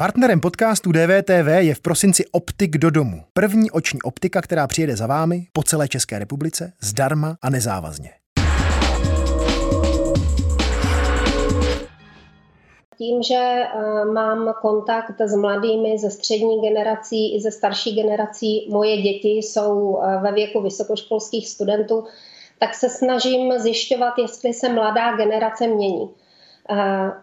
Partnerem podcastu DVTV je v prosinci Optik do domu. První oční optika, která přijede za vámi po celé České republice, zdarma a nezávazně. tím, že eh, mám kontakt s mladými, ze střední generací i ze starší generací, moje děti jsou eh, ve věku vysokoškolských studentů, tak se snažím zjišťovat, jestli se mladá generace mění.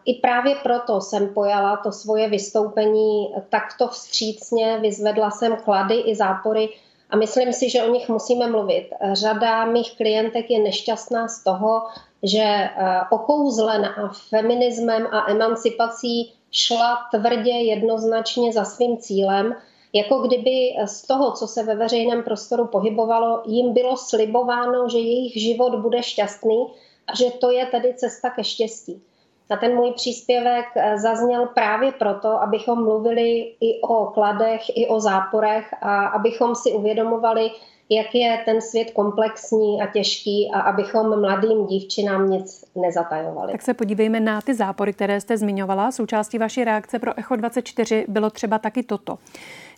I právě proto jsem pojala to svoje vystoupení takto vstřícně, vyzvedla jsem klady i zápory a myslím si, že o nich musíme mluvit. Řada mých klientek je nešťastná z toho, že eh, okouzlená feminismem a emancipací šla tvrdě jednoznačně za svým cílem, jako kdyby z toho, co se ve veřejném prostoru pohybovalo, jim bylo slibováno, že jejich život bude šťastný a že to je tedy cesta ke štěstí. A ten můj příspěvek eh, zazněl právě proto, abychom mluvili i o kladech, i o záporech a abychom si uvědomovali, jak je ten svět komplexní a těžký a abychom mladým dívčinám nic nezatajovali. Tak se podívejme na ty zápory, které jste zmiňovala. Součástí vaší reakce pro Echo 24 bylo třeba taky toto.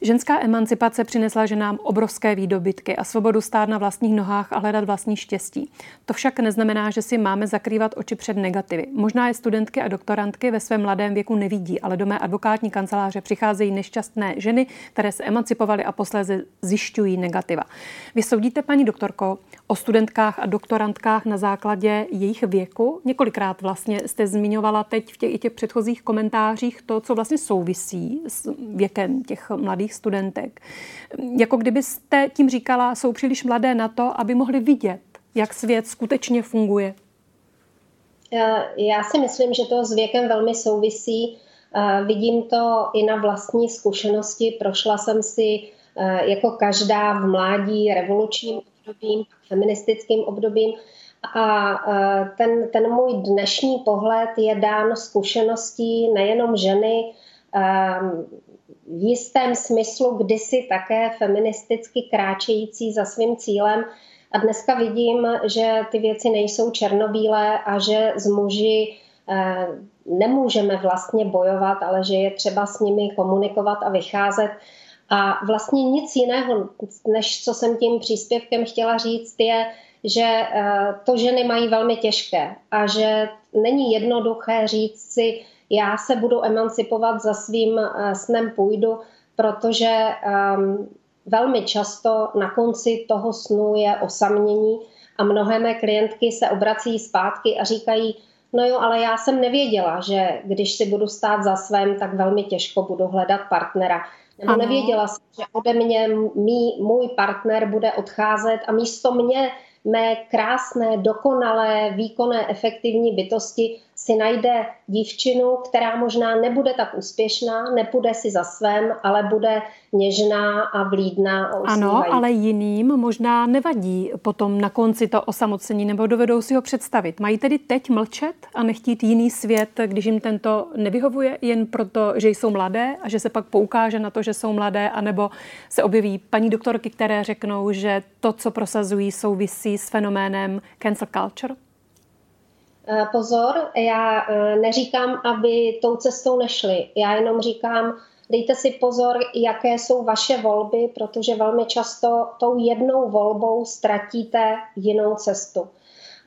Ženská emancipace přinesla ženám obrovské výdobytky a svobodu stát na vlastních nohách a hledat vlastní štěstí. To však neznamená, že si máme zakrývat oči před negativy. Možná je studentky a doktorantky ve svém mladém věku nevidí, ale do mé advokátní kanceláře přicházejí nešťastné ženy, které se emancipovaly a posléze zjišťují negativa. Vy soudíte, paní doktorko, o studentkách a doktorantkách na základě jejich věku? Několikrát vlastně jste zmiňovala teď v těch, i těch předchozích komentářích to, co vlastně souvisí s věkem těch mladých studentek. Jako kdybyste tím říkala, jsou příliš mladé na to, aby mohli vidět, jak svět skutečně funguje. Já si myslím, že to s věkem velmi souvisí. Vidím to i na vlastní zkušenosti. Prošla jsem si Eh, jako každá v mládí revolučním obdobím, feministickým obdobím. A eh, ten, ten můj dnešní pohled je dán zkušeností nejenom ženy, eh, v jistém smyslu kdysi také feministicky kráčející za svým cílem. A dneska vidím, že ty věci nejsou černobílé a že z muži nemůžeme vlastně bojovat, ale že je třeba s nimi komunikovat a vycházet a vlastně nic jiného, než co jsem tím příspěvkem chtěla říct, je, že eh, to ženy mají velmi těžké a že není jednoduché říct si, já se budu emancipovat za svým eh, snem půjdu, protože um, velmi často na konci toho snu je osamění a mnohé mé klientky se obrací zpátky a říkají, no jo, ale já jsem nevěděla, že když si budu stát za svém, tak velmi těžko budu hledat partnera. Nebo ano. nevěděla jsem, že ode mě mý, můj partner bude odcházet a místo mě mé krásné, dokonalé, výkonné, efektivní bytosti si najde dívčinu, která možná nebude tak úspěšná, nepůjde si za svém, ale bude něžná a vlídná a Ano, ale jiným možná nevadí potom na konci to osamocení, nebo dovedou si ho představit. Mají tedy teď mlčet a nechtít jiný svět, když jim tento nevyhovuje, jen proto, že jsou mladé a že se pak poukáže na to, že jsou mladé, anebo se objeví paní doktorky, které řeknou, že to, co prosazují, souvisí s fenoménem cancel culture? Eh, pozor, já eh, neříkám, aby tou cestou nešli. Já jenom říkám, dejte si pozor, jaké jsou vaše volby, protože velmi často tou jednou volbou ztratíte jinou cestu.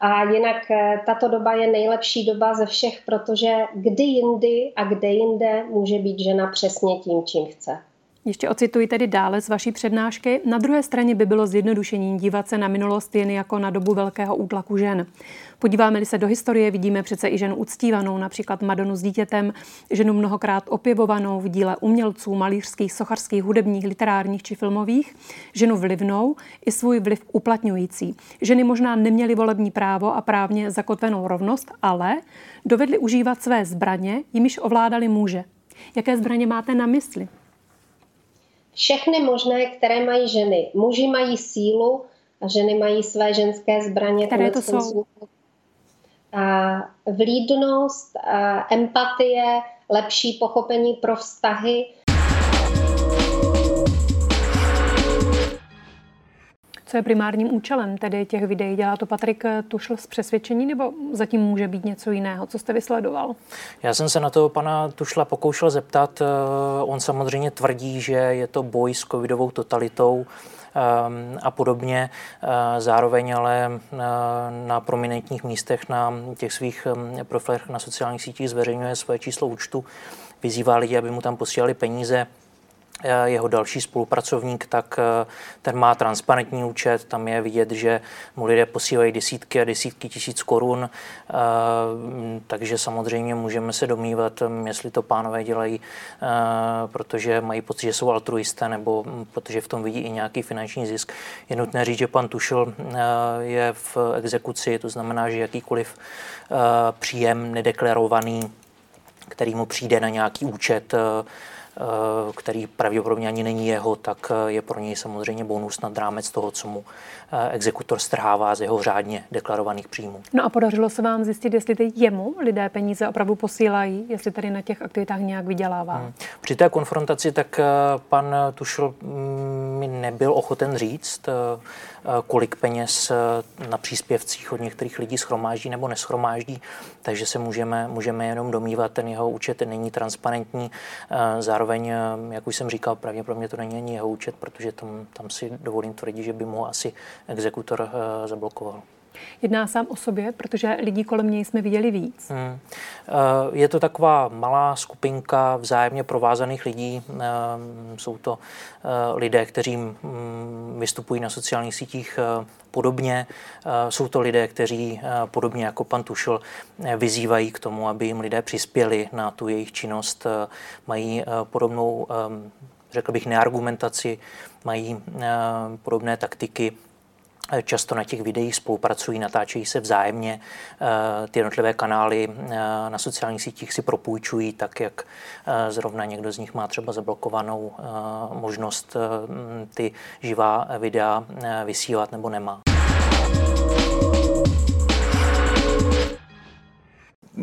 A jinak eh, tato doba je nejlepší doba ze všech, protože kdy jindy a kde jinde může být žena přesně tím, čím chce. Ještě ocituji tedy dále z vaší přednášky. Na druhé straně by bylo zjednodušením dívat se na minulost jen jako na dobu velkého útlaku žen. Podíváme-li se do historie, vidíme přece i ženu uctívanou, například Madonu s dítětem, ženu mnohokrát opěvovanou v díle umělců, malířských, sochařských, hudebních, literárních či filmových, ženu vlivnou i svůj vliv uplatňující. Ženy možná neměly volební právo a právně zakotvenou rovnost, ale dovedly užívat své zbraně, jimiž ovládali muže. Jaké zbraně máte na mysli? Všechny možné, které mají ženy. Muži mají sílu a ženy mají své ženské zbraně. Které to jsou? A vlídnost, a empatie, lepší pochopení pro vztahy. Co je primárním účelem tedy těch videí? Dělá to Patrik Tušl z přesvědčení nebo zatím může být něco jiného? Co jste vysledoval? Já jsem se na to pana Tušla pokoušel zeptat. Eh, on samozřejmě tvrdí, že je to boj s covidovou totalitou ehm, a podobně. Eh, zároveň ale eh, na prominentních místech na těch svých ehm, profilech na sociálních sítích zveřejňuje své číslo účtu, vyzývá lidi, aby mu tam posílali peníze Eh, jeho další spolupracovník, tak eh, ten má transparentní účet, tam je vidět, že mu lidé posílají desítky a desítky tisíc korun, eh, takže samozřejmě můžeme se domývat, jestli to pánové dělají, protože mají pocit, že jsou altruisté, nebo hm, protože v tom vidí i nějaký finanční zisk. Je nutné říct, že pan Tušil je v exekuci, to znamená, že jakýkoliv příjem nedeklarovaný, který mu přijde na nějaký účet, Eh, který pravděpodobně ani není jeho, tak eh, je pro něj samozřejmě bonus nad rámec toho, co mu eh, exekutor strhává z jeho řádně deklarovaných příjmů. No a podařilo se vám zjistit, jestli ty jemu lidé peníze opravdu posílají, jestli tady na těch aktivitách nějak vydělává? Hmm. Při té konfrontaci tak pan Tušel mm, mi nebyl ochoten říct, Eh, kolik peněz eh, na příspěvcích od některých lidí schromáždí nebo neschromáždí, takže se můžeme, můžeme jenom domývat, ten jeho účet není transparentní. Eh, zároveň, jak už jsem říkal, pravděpodobně to není ani jeho účet, protože tam, tam si dovolím tvrdit, že by mu asi exekutor zablokoval. Jedná sám o sobě, protože lidí kolem něj jsme viděli víc. Hmm. Je to taková malá skupinka vzájemně provázaných lidí. Jsou to lidé, kteří vystupují na sociálních sítích podobně. Jsou to lidé, kteří podobně jako pan Tušel vyzývají k tomu, aby jim lidé přispěli na tu jejich činnost. Mají podobnou, řekl bych, neargumentaci, mají podobné taktiky Často na těch videích spolupracují, natáčejí se vzájemně. Eh, ty jednotlivé kanály eh, na sociálních sítích si propůjčují tak, jak eh, zrovna někdo z nich má třeba zablokovanou možnost ty živá videa vysílat nebo nemá.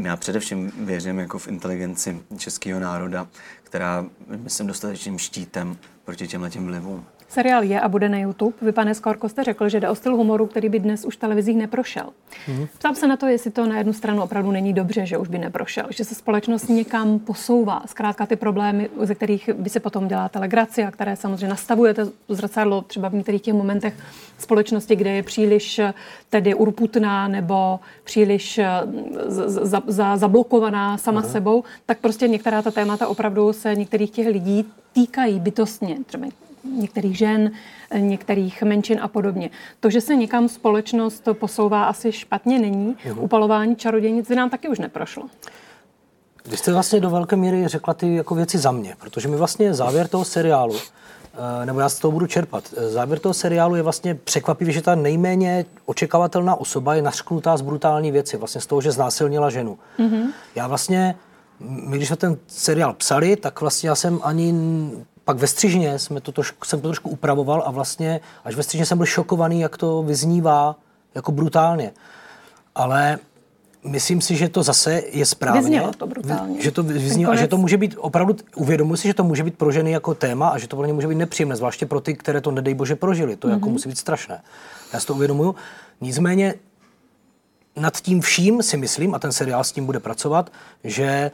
Já především věřím jako v inteligenci českého národa, která, myslím, dostatečným štítem proti těmhle těm vlivům. Seriál je a bude na YouTube. Vy, pane Skorko, jste řekl, že jde o styl humoru, který by dnes už v televizích neprošel. Mm-hmm. Ptám se na to, jestli to na jednu stranu opravdu není dobře, že už by neprošel, že se společnost někam posouvá. Zkrátka ty problémy, ze kterých vy si potom děláte legraci a které samozřejmě nastavujete zrcadlo třeba v některých těch momentech společnosti, kde je příliš tedy urputná nebo příliš za, za, za, zablokovaná sama mm-hmm. sebou, tak prostě některá ta témata opravdu se některých těch lidí týkají bytostně. Třeba některých žen, některých menšin a podobně. To, že se někam společnost posouvá, asi špatně není. Uhum. Upalování čarodějnic nám taky už neprošlo. Vy jste vlastně do velké míry řekla ty jako věci za mě, protože mi vlastně závěr toho seriálu, eh, nebo já z toho budu čerpat, eh, závěr toho seriálu je vlastně překvapivý, že ta nejméně očekávatelná osoba je nařknutá z brutální věci, vlastně z toho, že znásilnila ženu. Mm-hmm. Já vlastně, my když jsme ten seriál psali, tak vlastně já jsem ani pak ve střižně jsme to trošku, jsem to trošku upravoval a vlastně až ve střižně jsem byl šokovaný, jak to vyznívá jako brutálně. Ale myslím si, že to zase je správně. Vyznělo to brutálně. Že to vyzní, konec... a že to může být opravdu, uvědomuji si, že to může být pro ženy jako téma a že to pro ně může být nepříjemné, zvláště pro ty, které to nedej bože prožili. To mm-hmm. jako mhm. musí být strašné. Já si to uvědomuju. Nicméně nad tím vším si myslím, a ten seriál s tím bude pracovat, že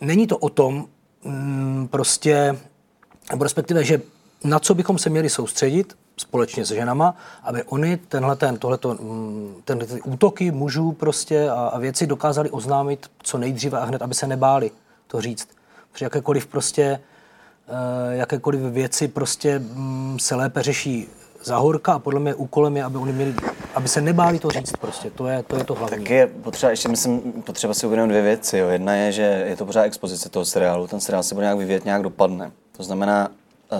není to o tom mm, prostě nebo respektive, že na co bychom se měli soustředit společně s ženama, aby oni tenhle, ten, tohleto, mm, tenhle ty útoky mužů prostě a, a věci dokázali oznámit co nejdříve a hned, aby se nebáli to říct. Protože jakékoliv prostě eh, jakékoliv věci prostě mm, se lépe řeší za horka a podle mě úkolem je, aby oni měli, aby se nebáli to říct prostě, to je to, je to hlavní. Tak je potřeba, ještě myslím, potřeba si uvědomit dvě věci, jo. Jedna je, že je to pořád expozice toho seriálu, ten seriál se bude nějak vyvíjet, nějak dopadne. To znamená, uh,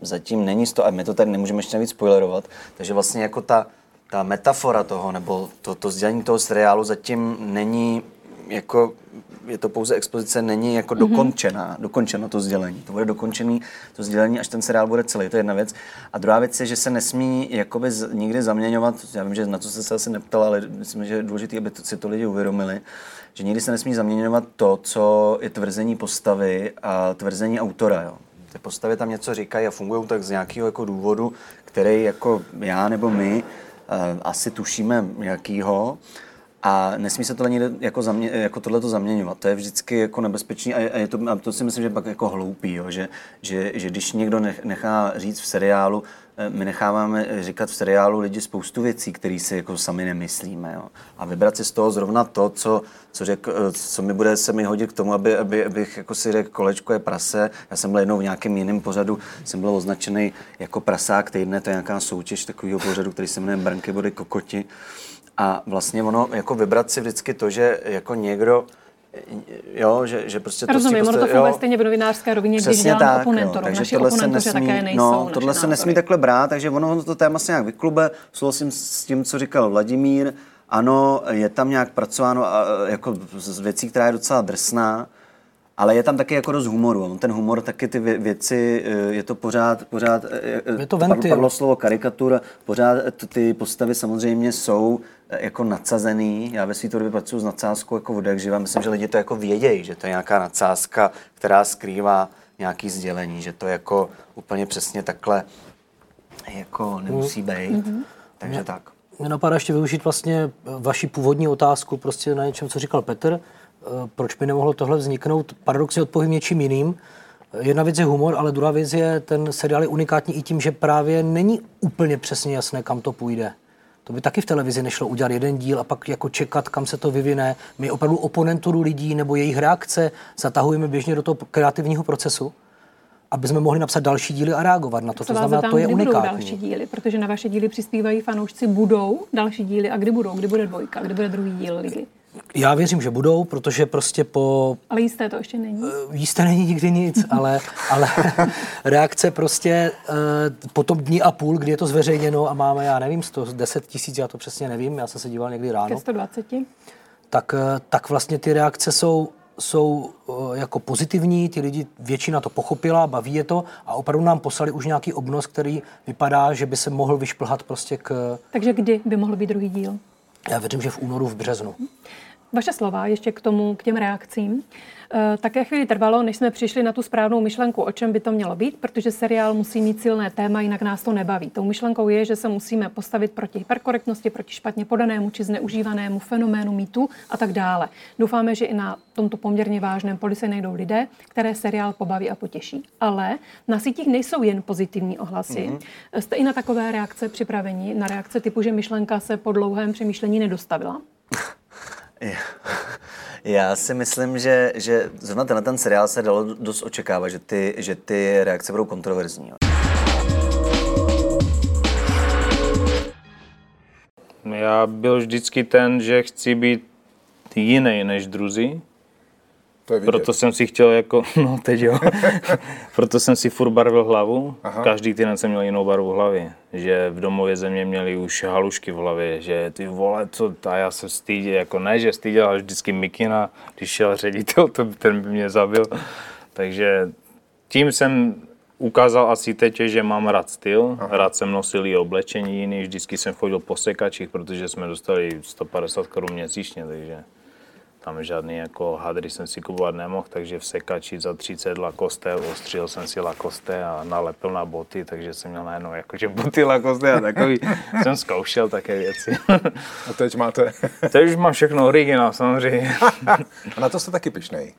zatím není to, a my to tady nemůžeme ještě víc spoilerovat, takže vlastně jako ta, ta metafora toho, nebo to, to sdělení toho seriálu zatím není jako je to pouze expozice, není jako mm-hmm. dokončená, dokončeno to sdělení. To bude dokončený to sdělení, až ten seriál bude celý, to je jedna věc. A druhá věc je, že se nesmí jakoby z, nikdy zaměňovat, já vím, že na to jste se asi neptal, ale myslím, že je důležité, aby to, si to lidi uvědomili, že nikdy se nesmí zaměňovat to, co je tvrzení postavy a tvrzení autora. Jo. Ty postavy tam něco říkají a fungují tak z nějakého jako důvodu, který jako já nebo my uh, asi tušíme jakýho. A nesmí se tohle někde jako, zamě, jako tohleto zaměňovat. To je vždycky jako nebezpečný a, je, a, je to, a to si myslím, že pak jako hloupý, jo? Že, že, že, když někdo nechá říct v seriálu, eh, my necháváme říkat v seriálu lidi spoustu věcí, které si jako sami nemyslíme. Jo? A vybrat si z toho zrovna to, co, co, řek, eh, co mi bude se mi hodit k tomu, aby, aby, abych jako si řekl, kolečko je prase. Já jsem byl jednou v nějakém jiném pořadu, jsem byl označený jako prasák týdne, to je nějaká soutěž takového pořadu, který se jmenuje Branky body kokoti. A vlastně ono, jako vybrat si vždycky to, že jako někdo, Jo, že, že prostě to Rozumím, prostě, ono to funguje stejně v novinářské rovině, když dělám tak, oponentoru. takže Naši tohle se nesmí, také nejsou no, tohle se nesmí takhle brát, takže ono, ono to téma se nějak vyklube. Souhlasím s tím, co říkal Vladimír. Ano, je tam nějak pracováno a, jako z věcí, která je docela drsná, ale je tam taky jako dost humoru. Ten humor, taky ty věci, eh, je to pořád, pořád eh, je to ventil. padlo slovo karikatura, pořád ty postavy samozřejmě jsou eh, jako nadsazený. Já ve své tvorbě pracuji s nadsázkou jako vodek živa. Myslím, že lidi to jako vědějí, že to je nějaká nadsázka, která skrývá nějaký sdělení, že to jako úplně přesně takhle jako nemusí být. Mm-hmm. Takže tak. Mě napadá ještě využít vlastně vaši původní otázku prostě na něčem, co říkal Petr. Eh, proč by nemohlo tohle vzniknout? Paradoxně odpovím něčím jiným. Jedna věc je humor, ale druhá věc je, ten seriál je unikátní i tím, že právě není úplně přesně jasné, kam to půjde. To by taky v televizi nešlo udělat jeden díl a pak jako čekat, kam se to vyvine. My opravdu oponenturu lidí nebo jejich reakce zatahujeme běžně do toho kreativního procesu aby jsme mohli napsat další díly a reagovat na to. To znamená, tam, to je kdy unikátní. Budou další díly, protože na vaše díly přispívají fanoušci. Budou další díly a kdy budou? Kdy bude dvojka? Kdy bude druhý díl ligy? Já věřím, že budou, protože prostě po... Ale jisté to ještě není? Eh, jisté není nikdy nic, ale, ale reakce prostě uh, po tom dní a půl, kdy je to zveřejněno a máme, já nevím, 110 tisíc, já to přesně nevím, já jsem se díval někdy ráno. Ke 120? Tak, uh, tak vlastně ty reakce jsou jsou jako pozitivní, ty lidi většina to pochopila, baví je to a opravdu nám poslali už nějaký obnos, který vypadá, že by se mohl vyšplhat prostě k... Takže kdy by mohl být druhý díl? Já věřím, že v únoru, v březnu. Vaše slova ještě k tomu, k těm reakcím. E, také chvíli trvalo, než jsme přišli na tu správnou myšlenku, o čem by to mělo být, protože seriál musí mít silné téma, jinak nás to nebaví. Tou myšlenkou je, že se musíme postavit proti hyperkorektnosti, proti špatně podanému či zneužívanému fenoménu mýtu a tak dále. Doufáme, že i na tomto poměrně vážném poli se najdou lidé, které seriál pobaví a potěší. Ale na sítích nejsou jen pozitivní ohlasy. Mm-hmm. Jste i na takové reakce připraveni, na reakce typu, že myšlenka se po dlouhém přemýšlení nedostavila? Já si myslím, že, že zrovna tenhle ten seriál se dalo dost očekávat, že ty, že ty reakce budou kontroverzní. Já byl vždycky ten, že chci být jiný než druzí. To je Proto jsem si chtěl jako, no teď jo, proto jsem si furt barvil hlavu. Aha. Každý týden jsem měl jinou barvu hlavy. Že v domově země měli už halušky v hlavě, že ty vole, co, a já se styděl, jako ne, že styděl, ale vždycky Mikina, když šel ředitel, to, ten by mě zabil. Takže tím jsem ukázal asi teď, že mám rád styl, Aha. rád jsem nosil i oblečení jiný, vždycky jsem chodil po sekačích, protože jsme dostali 150 korun měsíčně, takže tam žádný jako hadry jsem si kupovat nemohl, takže v sekači za 30 lakoste, ostřil jsem si lakoste a nalepil na boty, takže jsem měl najednou jakože boty lakoste a takový, jsem zkoušel také věci. A teď máte? teď už mám všechno originál samozřejmě. a na to jste taky pišnej?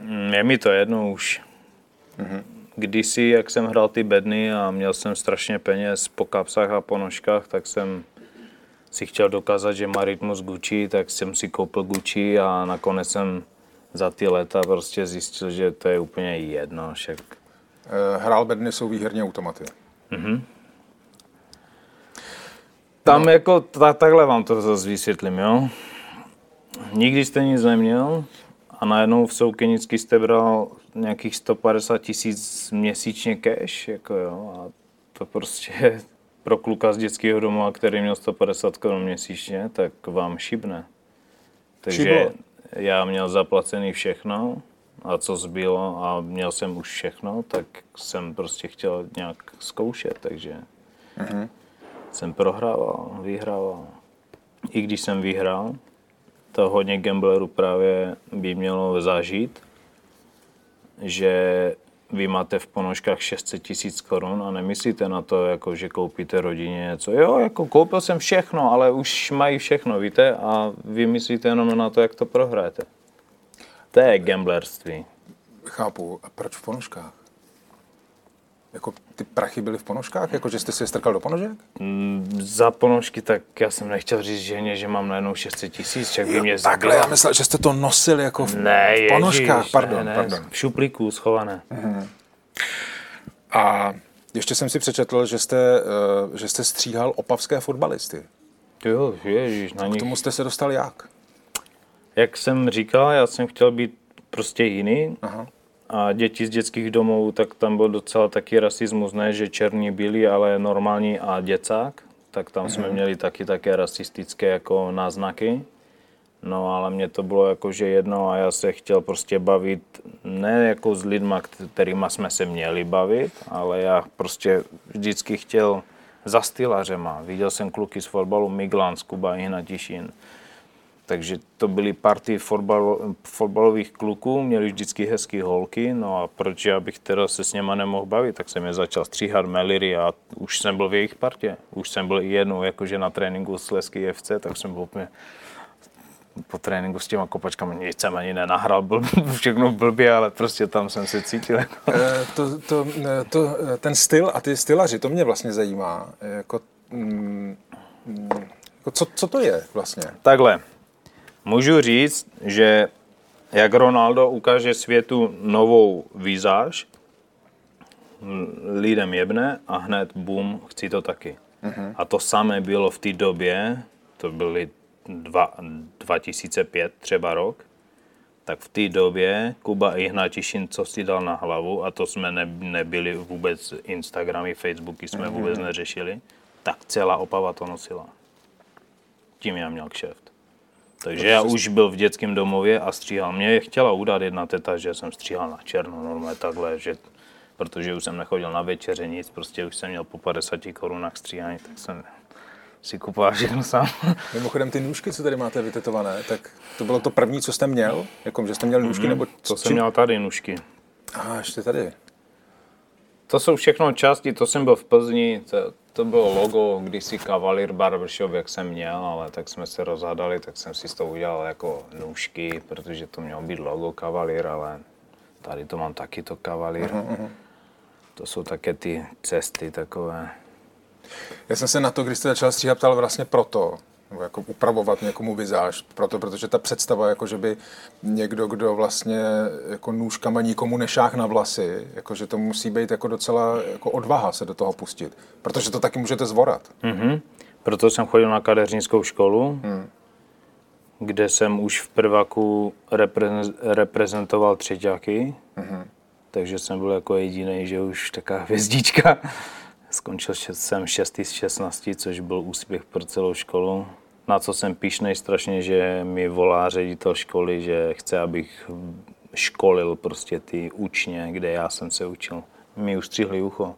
Mm, je mi to jedno už. Mm-hmm. Kdysi, jak jsem hrál ty bedny a měl jsem strašně peněz po kapsách a po nožkách, tak jsem si chtěl dokázat, že má rytmus Gucci, tak jsem si koupil Gucci a nakonec jsem za ty léta prostě zjistil, že to je úplně jedno. Však... Eh, hrál bedny jsou výherně automaty. Mm-hmm. Tam no. jako, ta, takhle vám to zase vysvětlím, jo. Nikdy jste nic neměl a najednou v Soukenický jste bral nějakých 150 tisíc měsíčně cash, jako jo, a to prostě pro kluka z dětského domova, který měl 150 korun měsíčně, tak vám šibne. Takže Šiblo. já měl zaplacený všechno a co zbylo a měl jsem už všechno, tak jsem prostě chtěl nějak zkoušet, takže uh-huh. jsem prohrával, vyhrával. I když jsem vyhrál, to hodně gamblerů právě by mělo zažít, že vy máte v ponožkách 600 tisíc korun a nemyslíte na to, jako, že koupíte rodině něco. Jo, jako koupil jsem všechno, ale už mají všechno, víte, a vy myslíte jenom na to, jak to prohrajete. To je gamblerství. Chápu. A proč v ponožkách? Jako ty prachy byly v ponožkách? Jako, že jste si je strkal do ponožek? Mm, za ponožky, tak já jsem nechtěl říct ženě, že mám najednou 600 tisíc, čak by mě Takhle, já myslel, že jste to nosili jako v, Ne, v ponožkách, ježiš, pardon, ne, ne, pardon. v šuplíku schované. A ještě jsem si přečetl, že jste, eh, že jste stříhal opavské fotbalisty. Jo, ježiš, na K nich. tomu jste se dostal jak? Jak jsem říkal, já jsem chtěl být prostě jiný. Aha. A děti z dětských domů, tak tam byl docela taky rasismus, ne, že černí byli, ale normální a děcák. Tak tam jsme měli taky také rasistické jako náznaky. No ale mě to bylo jako, že jedno a já se chtěl prostě bavit ne jako s lidma, kterými jsme se měli bavit, ale já prostě vždycky chtěl za stylařema. Viděl jsem kluky z fotbalu Miglan, z Kuba Ihna Tišin. Takže to byly party fotbal, fotbalových kluků, měli vždycky hezký holky, no a proč já bych teda se s něma nemohl bavit, tak jsem je začal stříhat meliry a už jsem byl v jejich partě. Už jsem byl jednou jakože na tréninku s Lesky FC, tak jsem byl úplně po tréninku s těma kopačkami nic jsem ani nenahrál, byl všechno blbě, ale prostě tam jsem se cítil jako... Eh, to, to, eh, to, eh, ten styl a ty stylaři, to mě vlastně zajímá. Jako, mm, mm, jako co, co to je vlastně? Takhle, můžu říct, že jak Ronaldo ukáže světu novou výzáž, lidem jebne a hned bum, chci to taky. Uh-huh. A to samé bylo v té době, to byly dva, 2005 třeba rok, tak v té době Kuba Ihnátišin, co si dal na hlavu, a to jsme ne, nebyli vůbec Instagramy, Facebooky jsme uh-huh. vůbec neřešili, tak celá Opava to nosila. Tím já měl kšeft. Takže já už byl v dětském domově a stříhal. Mě chtěla udat jedna teta, že jsem stříhal na černo, normálně takhle, že, protože už jsem nechodil na večeře nic, prostě už jsem měl po 50 korunách stříhání, tak jsem si kupoval všechno sám. Mimochodem ty nůžky, co tady máte vytetované, tak to bylo to první, co jste měl? Jako, že jste měl nůžky, nebo To jsem měl tady nůžky. Aha, ještě tady. To jsou všechno části, to jsem byl v Plzni, to, to bylo logo kdysi Cavalier Barbershop, jak jsem měl, ale tak jsme se rozhádali, tak jsem si z toho udělal jako nůžky, protože to mělo být logo Cavalier, ale tady to mám taky to Cavalier. Uh-huh. To jsou také ty cesty takové. Já jsem se na to, když jste začal stříhat, ptal vlastně proto, nebo jako upravovat někomu vizáž, proto, protože ta představa, jako že by někdo, kdo vlastně jako nůžkama nikomu nešáh na vlasy, jako že to musí být jako docela jako odvaha se do toho pustit, protože to taky můžete zvorat. Mm-hmm. Proto jsem chodil na kadeřnickou školu, hmm. kde jsem už v prvaku repre- reprezentoval třetíáky, hmm. takže jsem byl jako jediný, že už taková hvězdička. Skončil jsem 6. z 16, což byl úspěch pro celou školu. Na co jsem pišnej strašně, že mi volá ředitel školy, že chce, abych školil prostě ty učně, kde já jsem se učil. Mi už střihli ucho.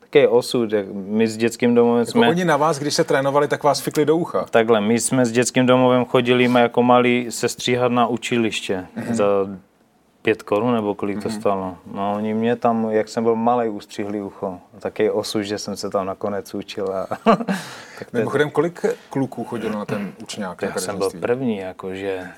Taký osud, jak my s dětským domovem Jako jsme... oni na vás, když se trénovali, tak vás fikli do ucha. Takhle, my jsme s dětským domovem chodili my jako malí se stříhat na učiliště mm-hmm. za pět korun, nebo kolik mm-hmm. to stalo. No oni mě tam, jak jsem byl malý, ustřihli ucho. Taký osud, že jsem se tam nakonec učil. A tak Mimochodem, kolik kluků chodilo na ten učňák? já jsem byl první, jakože